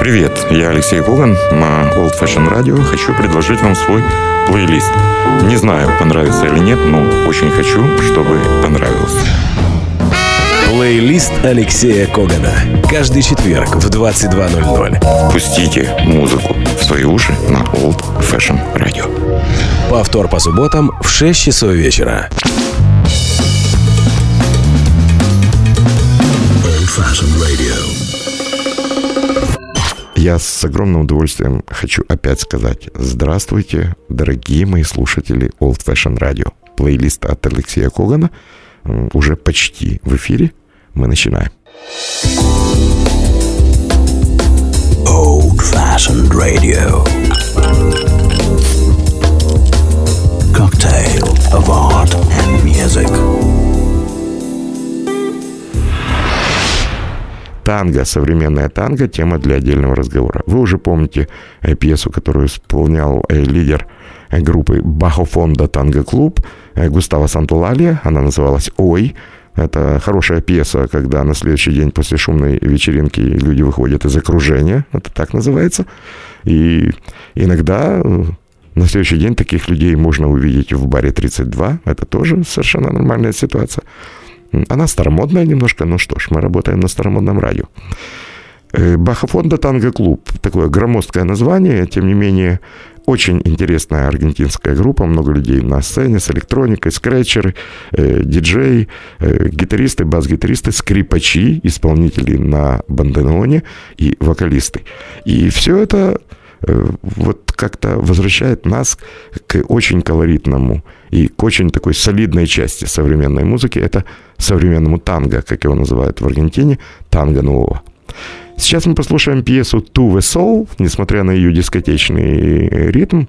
Привет, я Алексей Коган на Old Fashion Radio. Хочу предложить вам свой плейлист. Не знаю, понравится или нет, но очень хочу, чтобы понравилось. Плейлист Алексея Когана. Каждый четверг в 22.00. Пустите музыку в свои уши на Old Fashion Radio. Повтор по субботам в 6 часов вечера. Old Fashion Radio. Я с огромным удовольствием хочу опять сказать здравствуйте, дорогие мои слушатели Old Fashion Radio. Плейлист от Алексея Когана уже почти в эфире. Мы начинаем. Old Fashioned Radio. Cocktail of art and music. Танго, современная танго, тема для отдельного разговора. Вы уже помните э, пьесу, которую исполнял э, лидер э, группы Бахофонда Танго Клуб Густаво Сантулалия. Она называлась «Ой». Это хорошая пьеса, когда на следующий день после шумной вечеринки люди выходят из окружения. Это так называется. И иногда на следующий день таких людей можно увидеть в баре 32. Это тоже совершенно нормальная ситуация. Она старомодная немножко, но что ж, мы работаем на старомодном радио. Э, Бахафонда Танго Клуб. Такое громоздкое название, тем не менее, очень интересная аргентинская группа, много людей на сцене с электроникой, скретчеры, э, диджеи, э, гитаристы, бас-гитаристы, скрипачи, исполнители на банденеоне и вокалисты. И все это вот как-то возвращает нас к очень колоритному и к очень такой солидной части современной музыки. Это современному танго, как его называют в Аргентине, танго нового. Сейчас мы послушаем пьесу «To the Soul», несмотря на ее дискотечный ритм,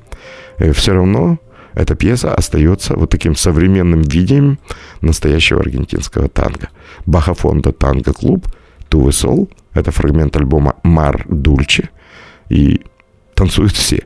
э, все равно эта пьеса остается вот таким современным видением настоящего аргентинского танго. Бахафонда танго клуб «To the Soul» — это фрагмент альбома «Мар Дульче», и танцуют все.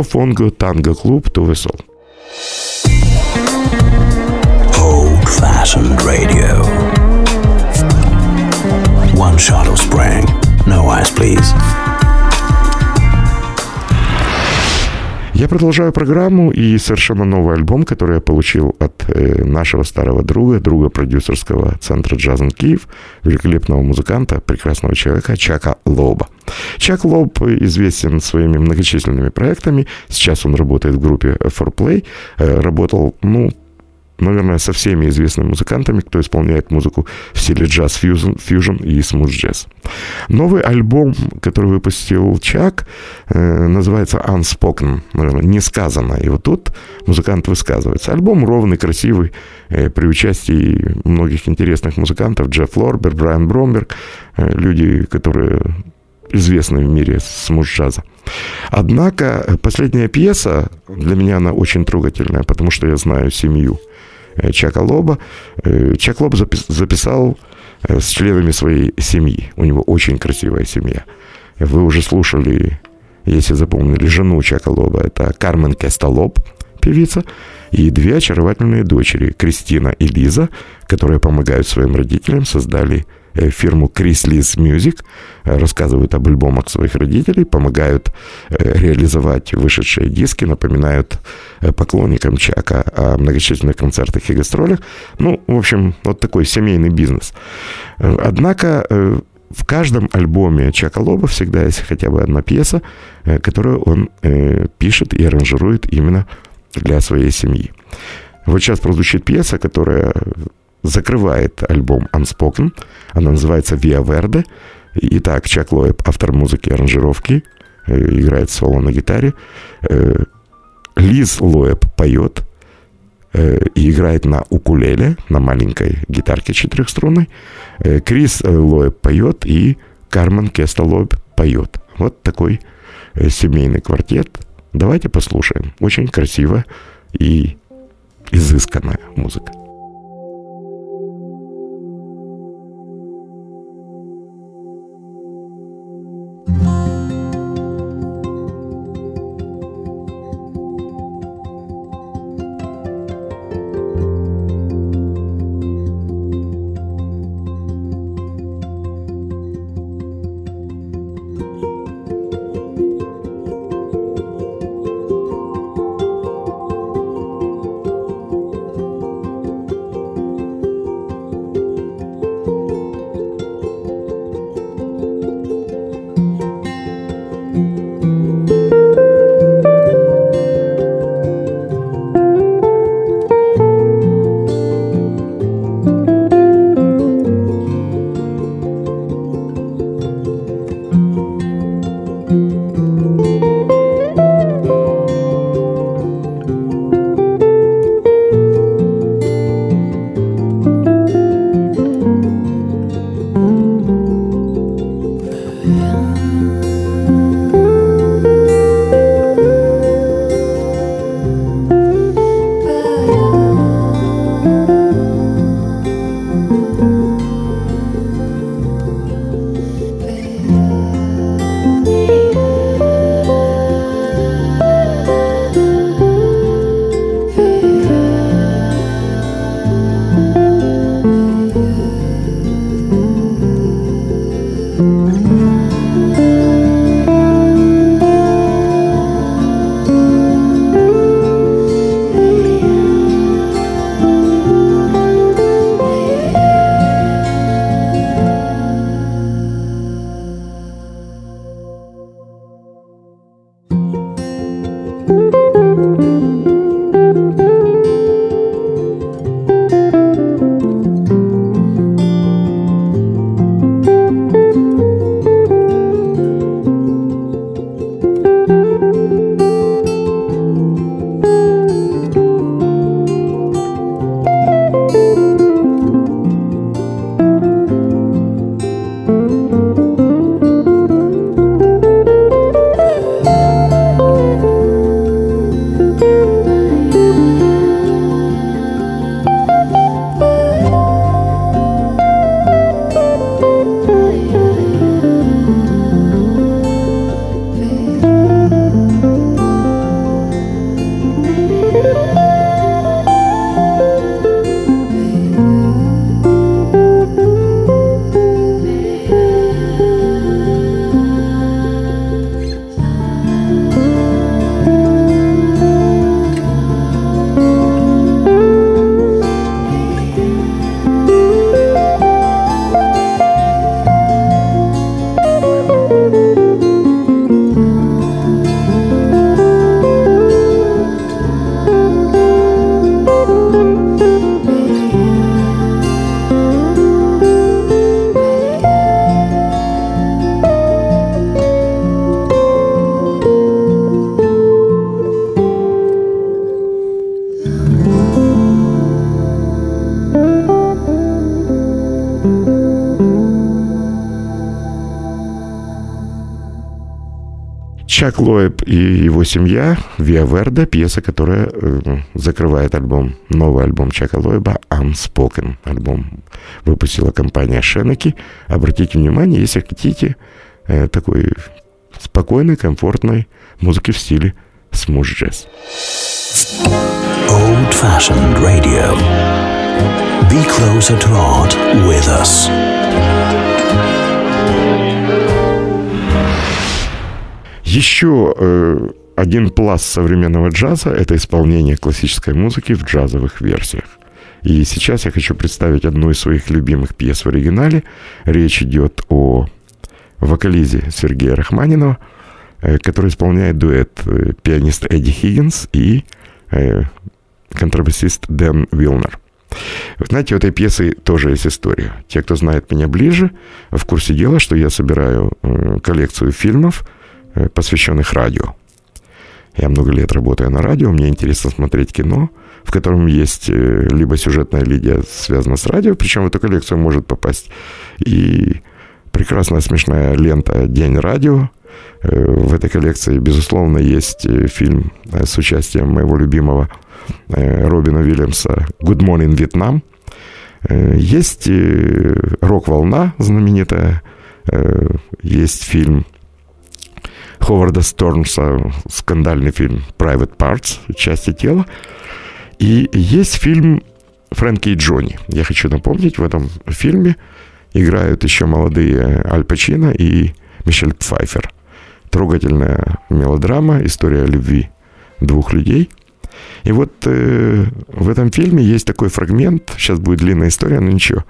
Fongo Tango Club to Soul. Old fashioned radio. One shot of spring. No ice, please. Я продолжаю программу и совершенно новый альбом, который я получил от э, нашего старого друга, друга продюсерского центра Джазен Киев, великолепного музыканта, прекрасного человека Чака Лоба. Чак Лоб известен своими многочисленными проектами. Сейчас он работает в группе 4Play. Э, работал, ну, наверное, со всеми известными музыкантами, кто исполняет музыку в стиле джаз, фьюжн, фьюжн и смуз джаз. Новый альбом, который выпустил Чак, э, называется Unspoken, наверное, не сказано. И вот тут музыкант высказывается. Альбом ровный, красивый, э, при участии многих интересных музыкантов. Джефф Лорбер, Брайан Бромберг, люди, которые известны в мире смуз-джаза. Однако последняя пьеса, для меня она очень трогательная, потому что я знаю семью – Э, Чака Лоба. Э, Чак Лоб записал э, с членами своей семьи. У него очень красивая семья. Вы уже слушали, если запомнили, жену Чака Лоба. Это Кармен Кесталоб, певица, и две очаровательные дочери, Кристина и Лиза, которые помогают своим родителям, создали Э, фирму Chris Lee's Music, э, рассказывают об альбомах своих родителей, помогают э, реализовать вышедшие диски, напоминают поклонникам Чака о многочисленных концертах и гастролях. Ну, в общем, вот такой семейный бизнес. Однако в каждом альбоме Чака Лоба всегда есть хотя бы одна пьеса, которую он пишет и аранжирует именно для своей семьи. Вот сейчас прозвучит пьеса, которая закрывает альбом Unspoken. Она называется Via Verde. Итак, Чак Лоеб, автор музыки и аранжировки, э, играет соло на гитаре. Э, Лиз Лоеб поет э, и играет на укулеле, на маленькой гитарке четырехструнной. Крис Лоеб поет и Кармен Кеста Лоеб поет. Вот такой семейный квартет. Давайте послушаем. Очень красивая и изысканная музыка. Его семья «Виа Верда» пьеса, которая э, закрывает альбом, новый альбом Чака Лоэба «Unspoken». Альбом выпустила компания Шенеки. Обратите внимание, если хотите э, такой спокойной, комфортной музыки в стиле смуз-джаз. Old-fashioned radio. Be closer to art with us. Еще э, один пласт современного джаза – это исполнение классической музыки в джазовых версиях. И сейчас я хочу представить одну из своих любимых пьес в оригинале. Речь идет о вокализе Сергея Рахманинова, э, который исполняет дуэт э, пианист Эдди Хиггинс и э, контрабасист Дэн Вилнер. Вы знаете, у этой пьесы тоже есть история. Те, кто знает меня ближе, в курсе дела, что я собираю коллекцию фильмов – посвященных радио. Я много лет работаю на радио, мне интересно смотреть кино, в котором есть э, либо сюжетная линия, связанная с радио, причем в эту коллекцию может попасть и прекрасная смешная лента «День радио». Э, в этой коллекции, безусловно, есть фильм с участием моего любимого Робина Уильямса «Good Morning, Vietnam». Есть «Рок-волна» знаменитая, есть фильм Ховарда Сторнса скандальный фильм «Private Parts», «Части тела». И есть фильм «Фрэнки и Джонни». Я хочу напомнить, в этом фильме играют еще молодые Аль Пачино и Мишель Пфайфер. Трогательная мелодрама, история любви двух людей. И вот э, в этом фильме есть такой фрагмент, сейчас будет длинная история, но ничего.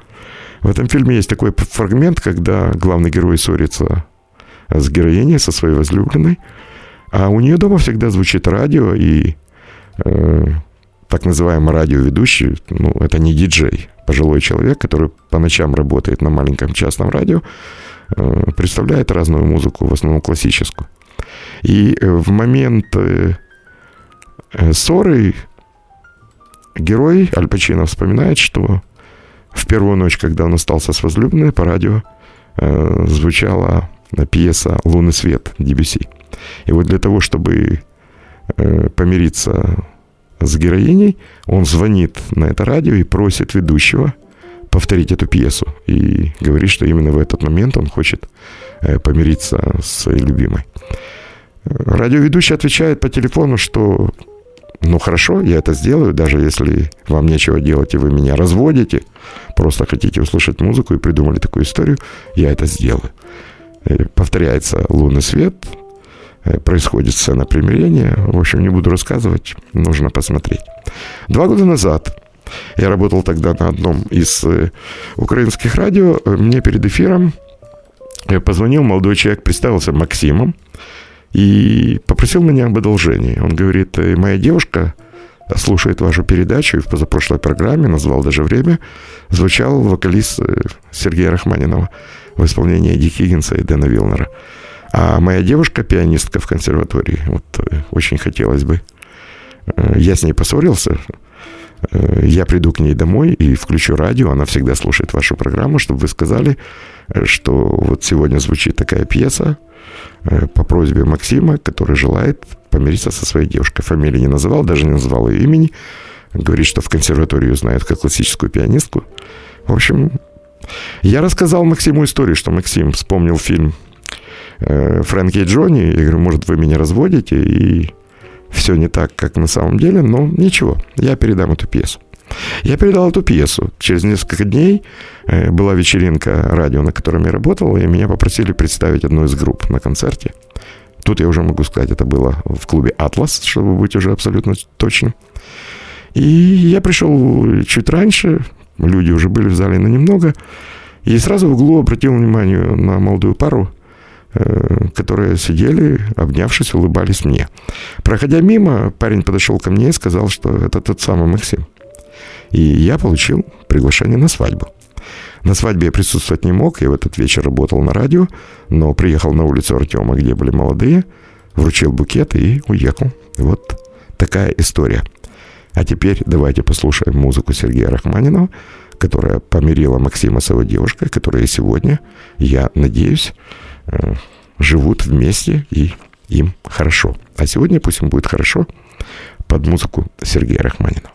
В этом фильме есть такой фрагмент, когда главный герой ссорится с героиней, со своей возлюбленной. А у нее дома всегда звучит радио, и э, так называемый радиоведущий, ну, это не диджей, пожилой человек, который по ночам работает на маленьком частном радио, э, представляет разную музыку, в основном классическую. И э, в момент э, э, ссоры герой Аль Пачино вспоминает, что в первую ночь, когда он остался с возлюбленной, по радио э, звучала пьеса «Лунный свет» Дебюси. И вот для того, чтобы э, помириться с героиней, он звонит на это радио и просит ведущего повторить эту пьесу. И говорит, что именно в этот момент он хочет э, помириться с своей любимой. Радиоведущий отвечает по телефону, что ну хорошо, я это сделаю, даже если вам нечего делать и вы меня разводите, просто хотите услышать музыку и придумали такую историю, я это сделаю. Э, повторяется лунный свет, э, происходит сцена примирения. В общем, не буду рассказывать, нужно посмотреть. Два года назад я работал тогда на одном из э, украинских радио. Мне перед эфиром позвонил молодой человек, представился Максимом и попросил меня об одолжении. Он говорит, моя девушка слушает вашу передачу, и в позапрошлой программе, назвал даже время, звучал вокалист Сергея Рахманинова в исполнении Эдди Хиггинса и Дэна Вилнера. А моя девушка, пианистка в консерватории, вот э, очень хотелось бы. Э, я с ней поссорился. Э, я приду к ней домой и включу радио. Она всегда слушает вашу программу, чтобы вы сказали, что вот сегодня звучит такая пьеса по просьбе Максима, который желает помириться со своей девушкой. Фамилии не называл, даже не называл ее имени. Говорит, что в консерваторию знает как классическую пианистку. В общем, я рассказал Максиму историю, что Максим вспомнил фильм э, Фрэнки и Джонни. Я говорю, может, вы меня разводите, и все не так, как на самом деле, но ничего, я передам эту пьесу. Я передал эту пьесу. Через несколько дней э, была вечеринка радио, на котором я работал, и меня попросили представить одну из групп на концерте. Тут я уже могу сказать, это было в клубе «Атлас», чтобы быть уже абсолютно точным. И я пришел чуть раньше, люди уже были в зале, но немного. И сразу в углу обратил внимание на молодую пару, э, которые сидели, обнявшись, улыбались мне. Проходя мимо, парень подошел ко мне и сказал, что это тот самый Максим. И я получил приглашение на свадьбу. На свадьбе я присутствовать не мог, я в этот вечер работал на радио, но приехал на улицу Артема, где были молодые, вручил букет и уехал. Вот такая история. А теперь давайте послушаем музыку Сергея Рахманинова, которая помирила Максима с его девушкой, которые сегодня, я надеюсь, э, живут вместе и им хорошо. А сегодня пусть им будет хорошо под музыку Сергея Рахманинова.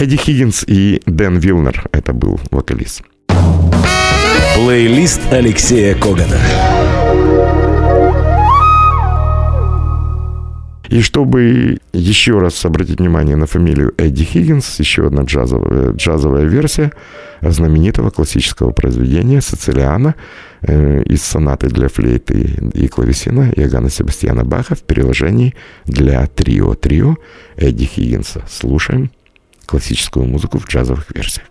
Эдди Хиггинс и Дэн Вилнер, это был вокалист. Плейлист Алексея Когана. И чтобы еще раз обратить внимание на фамилию Эдди Хиггинс, еще одна джазовая, джазовая версия знаменитого классического произведения Сицилиана э, из сонаты для флейты и клавесина Иоганна Себастьяна Баха в переложении для трио. Трио Эдди Хиггинса. Слушаем классическую музыку в джазовых версиях.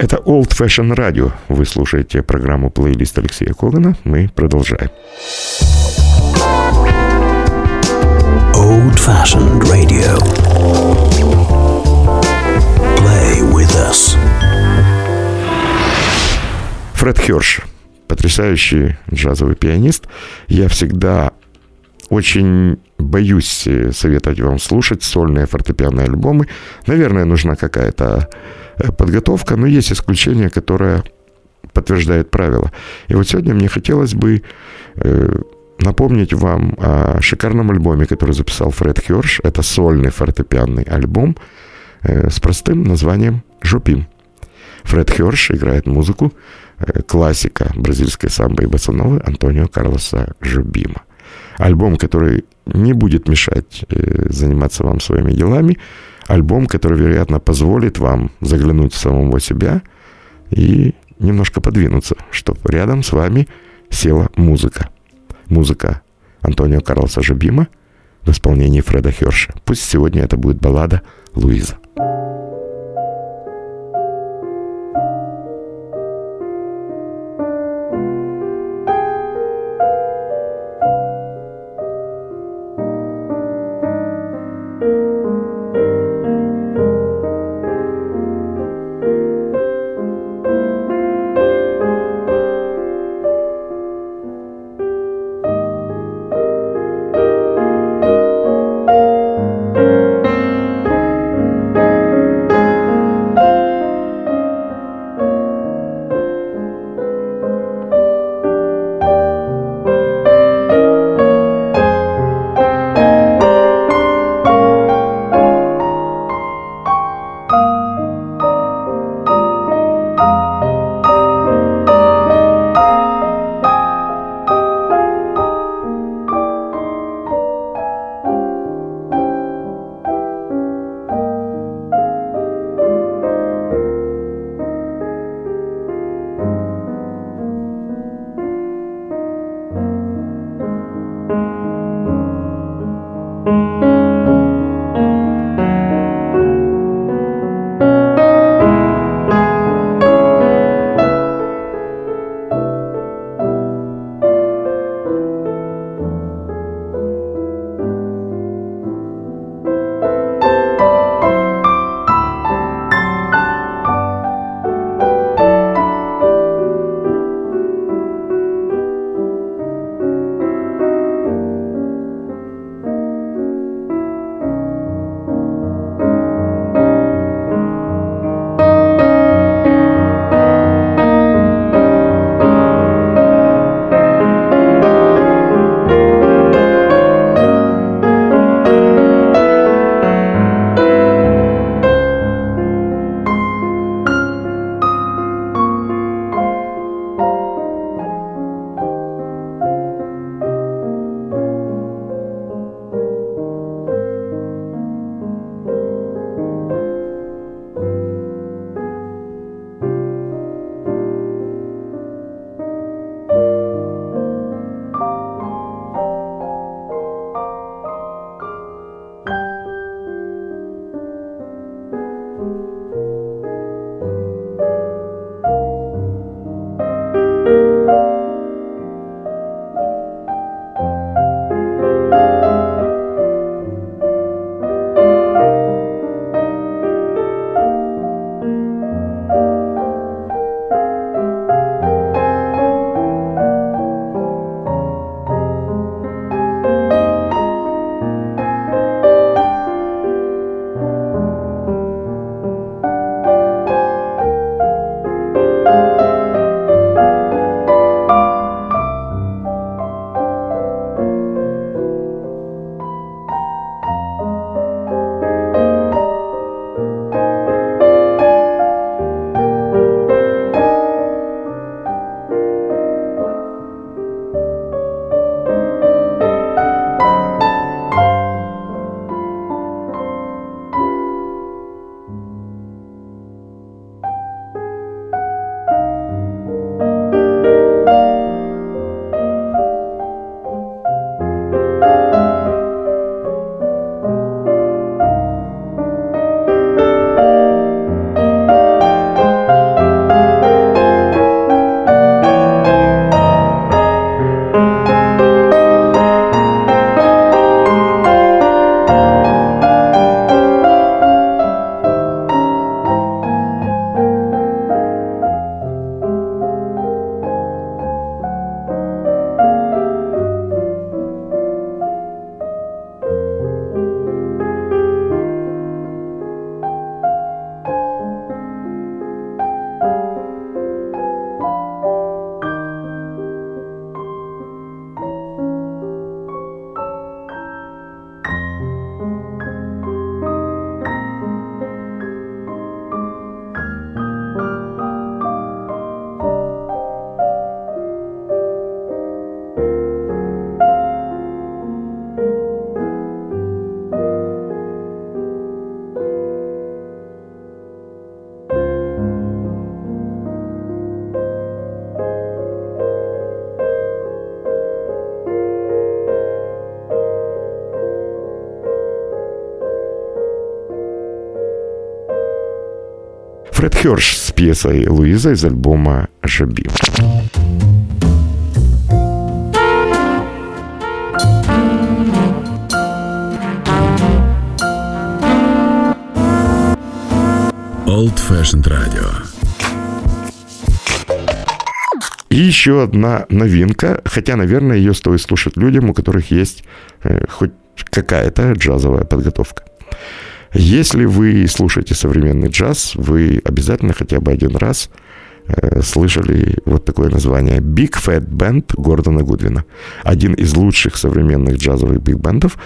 Это Old Fashion Radio. Вы слушаете программу плейлист Алексея Когана. Мы продолжаем. Old Fashioned Radio. Play with us. Фред Херш, потрясающий джазовый пианист. Я всегда очень боюсь э, советовать вам слушать сольные фортепианные альбомы. Наверное, нужна какая-то э, подготовка, но есть исключение, которое подтверждает правило. И вот сегодня мне хотелось бы э, напомнить вам о шикарном альбоме, который записал Фред Херш. Это сольный фортепианный альбом с простым названием «Жопим». Фред Херш играет музыку классика бразильской самбо и басановы Антонио Карлоса Жубима. Альбом, который не будет мешать э, заниматься вам своими делами. Альбом, который, вероятно, позволит вам заглянуть в самого себя и немножко подвинуться, чтобы рядом с вами села музыка. Музыка Антонио Карлоса Жубима в исполнении Фреда Херша. Пусть сегодня это будет баллада Луиза. Херш с пьесой Луиза из альбома «Жабим». Old Fashioned Radio. И еще одна новинка, хотя, наверное, ее стоит слушать людям, у которых есть э, хоть какая-то джазовая подготовка. Если вы слушаете современный джаз, вы обязательно хотя бы один раз Э, слышали вот такое название Big Fat Band Гордона Гудвина. Один из лучших современных джазовых биг-бендов,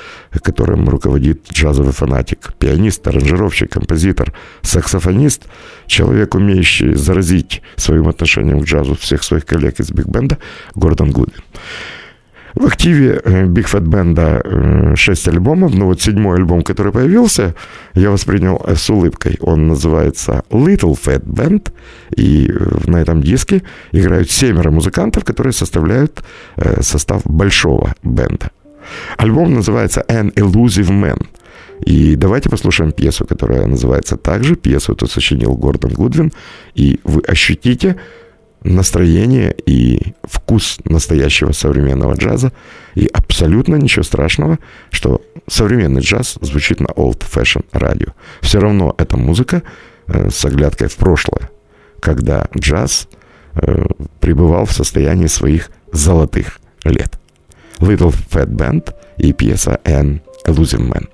которым руководит джазовый фанатик, пианист, аранжировщик, композитор, саксофонист, человек, умеющий заразить своим отношением к джазу всех своих коллег из биг-бенда, Гордон Гудвин. В активе э, Big Fat Band 6 э, альбомов, но вот седьмой альбом, который появился, я воспринял э, с улыбкой. Он называется Little Fat Band, и на этом диске играют семеро музыкантов, которые составляют состав большого бенда. Альбом называется An Elusive Man. И давайте послушаем пьесу, которая называется также. Пьесу эту сочинил Гордон Гудвин. И вы ощутите, настроение и вкус настоящего современного джаза. И абсолютно ничего страшного, что современный джаз звучит на old fashion радио. Все равно это музыка э, с оглядкой в прошлое, когда джаз э, пребывал в состоянии своих золотых лет. Little Fat Band и пьеса An Illusion Man.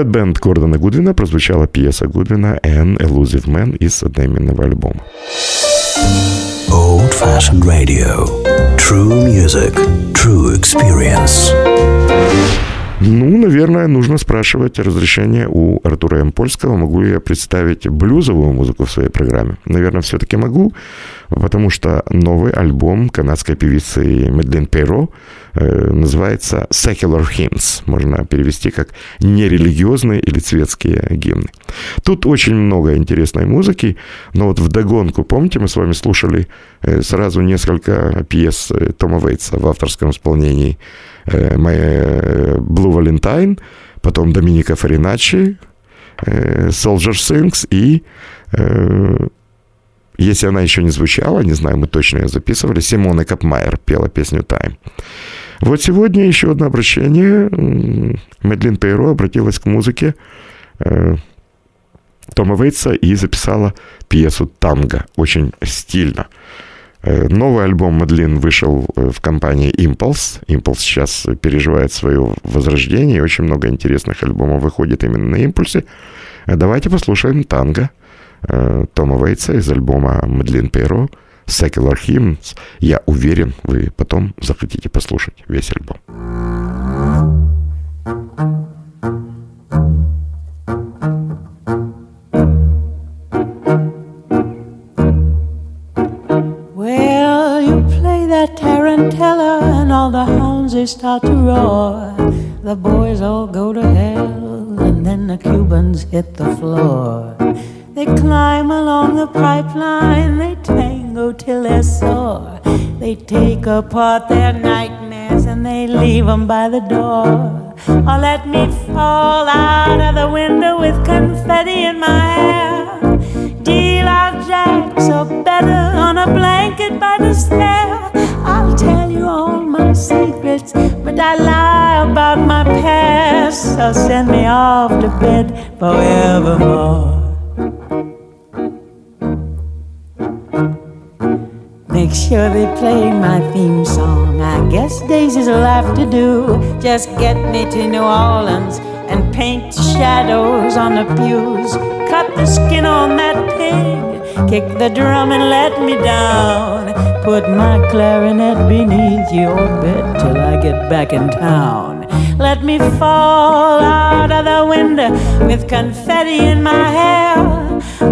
Band Гордона Гудвина прозвучала пьеса Гудвина «An Elusive Man» из одноименного альбома. Old Fashioned Radio. True music, true experience. Ну, наверное, нужно спрашивать разрешение у Артура М. Польского, могу ли я представить блюзовую музыку в своей программе. Наверное, все-таки могу, потому что новый альбом канадской певицы Медлен Пейро э, называется «Secular Hymns». Можно перевести как «нерелигиозные или светские гимны». Тут очень много интересной музыки, но вот вдогонку, помните, мы с вами слушали э, сразу несколько пьес э, Тома Вейтса в авторском исполнении Blue Valentine, потом Доминика Фариначи, э, Soldier Sings и если она еще не звучала, не знаю, мы точно ее записывали, Симона Капмайер пела песню «Time». Вот сегодня еще одно обращение. Медлин Пейро обратилась к музыке э, Тома Вейтса и записала пьесу «Танго». Очень стильно. Э, новый альбом Мадлин вышел э, в компании Impulse. Impulse сейчас переживает свое возрождение, очень много интересных альбомов выходит именно на импульсе. Давайте послушаем танго Тома Вейтса из альбома Мадлин Пейро Secular Hymns. Я уверен, вы потом захотите послушать весь альбом. Well, they start to roar. The boys all go to hell and then the Cubans hit the floor. They climb along the pipeline, they tango till they're sore. They take apart their nightmares and they leave 'em by the door. Or let me fall out of the window with confetti in my hair. Jacks or better on a blanket by the stair. I'll tell you all my secrets, but I lie about my past. So send me off to bed forevermore. Make sure they play my theme song. I guess Daisy's have to do. Just get me to New Orleans and paint shadows on the pews. Cut the skin on that pig. Kick the drum and let me down. Put my clarinet beneath your bed till I get back in town. Let me fall out of the window with confetti in my hair.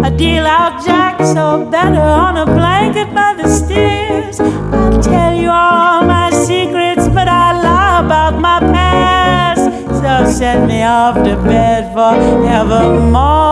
A deal out Jack so better on a blanket by the stairs. I'll tell you all my secrets, but I lie about my past. Send me off to bed forevermore.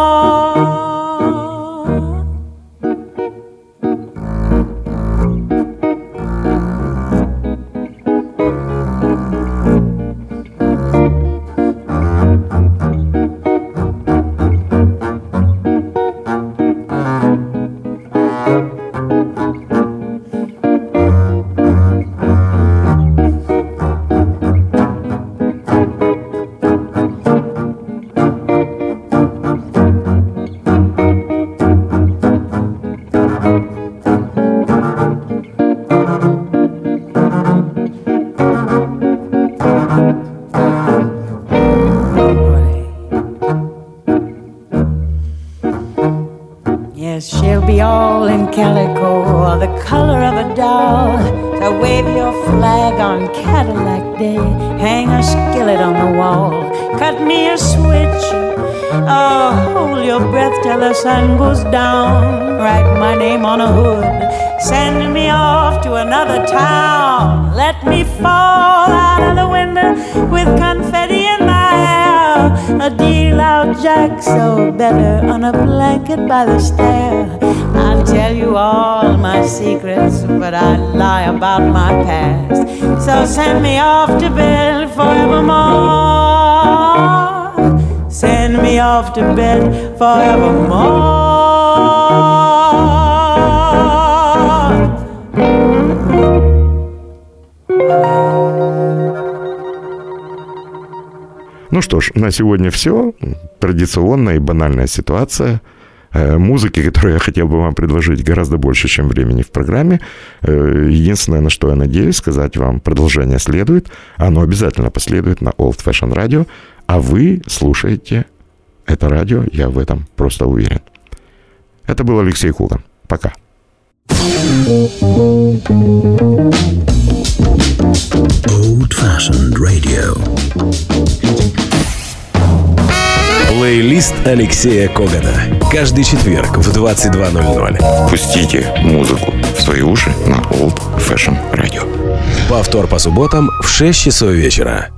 The color of a doll. So wave your flag on Cadillac Day, hang a skillet on the wall, cut me a switch. Oh, hold your breath till the sun goes down. Write my name on a hood, send me off to another town. Let me fall out of the window with confetti in my hair. A deal out Jack, so better on a blanket by the stair. Tell you all my secrets, but I lie about my past. So send me off to bed forevermore. Send me off to bed forevermore. Ну что ж, на сегодня все. Традиционная и банальная ситуация. Э, Музыки, которую я хотел бы вам предложить, гораздо больше, чем времени в программе. Э, Единственное, на что я надеюсь, сказать вам, продолжение следует. Оно обязательно последует на Old Fashion Radio. А вы слушаете это радио, я в этом просто уверен. Это был Алексей Куган. Пока. Old fashioned radio. Плейлист Алексея Когана. Каждый четверг в 22.00. Пустите музыку в свои уши на Old Fashion Radio. Повтор по субботам в 6 часов вечера.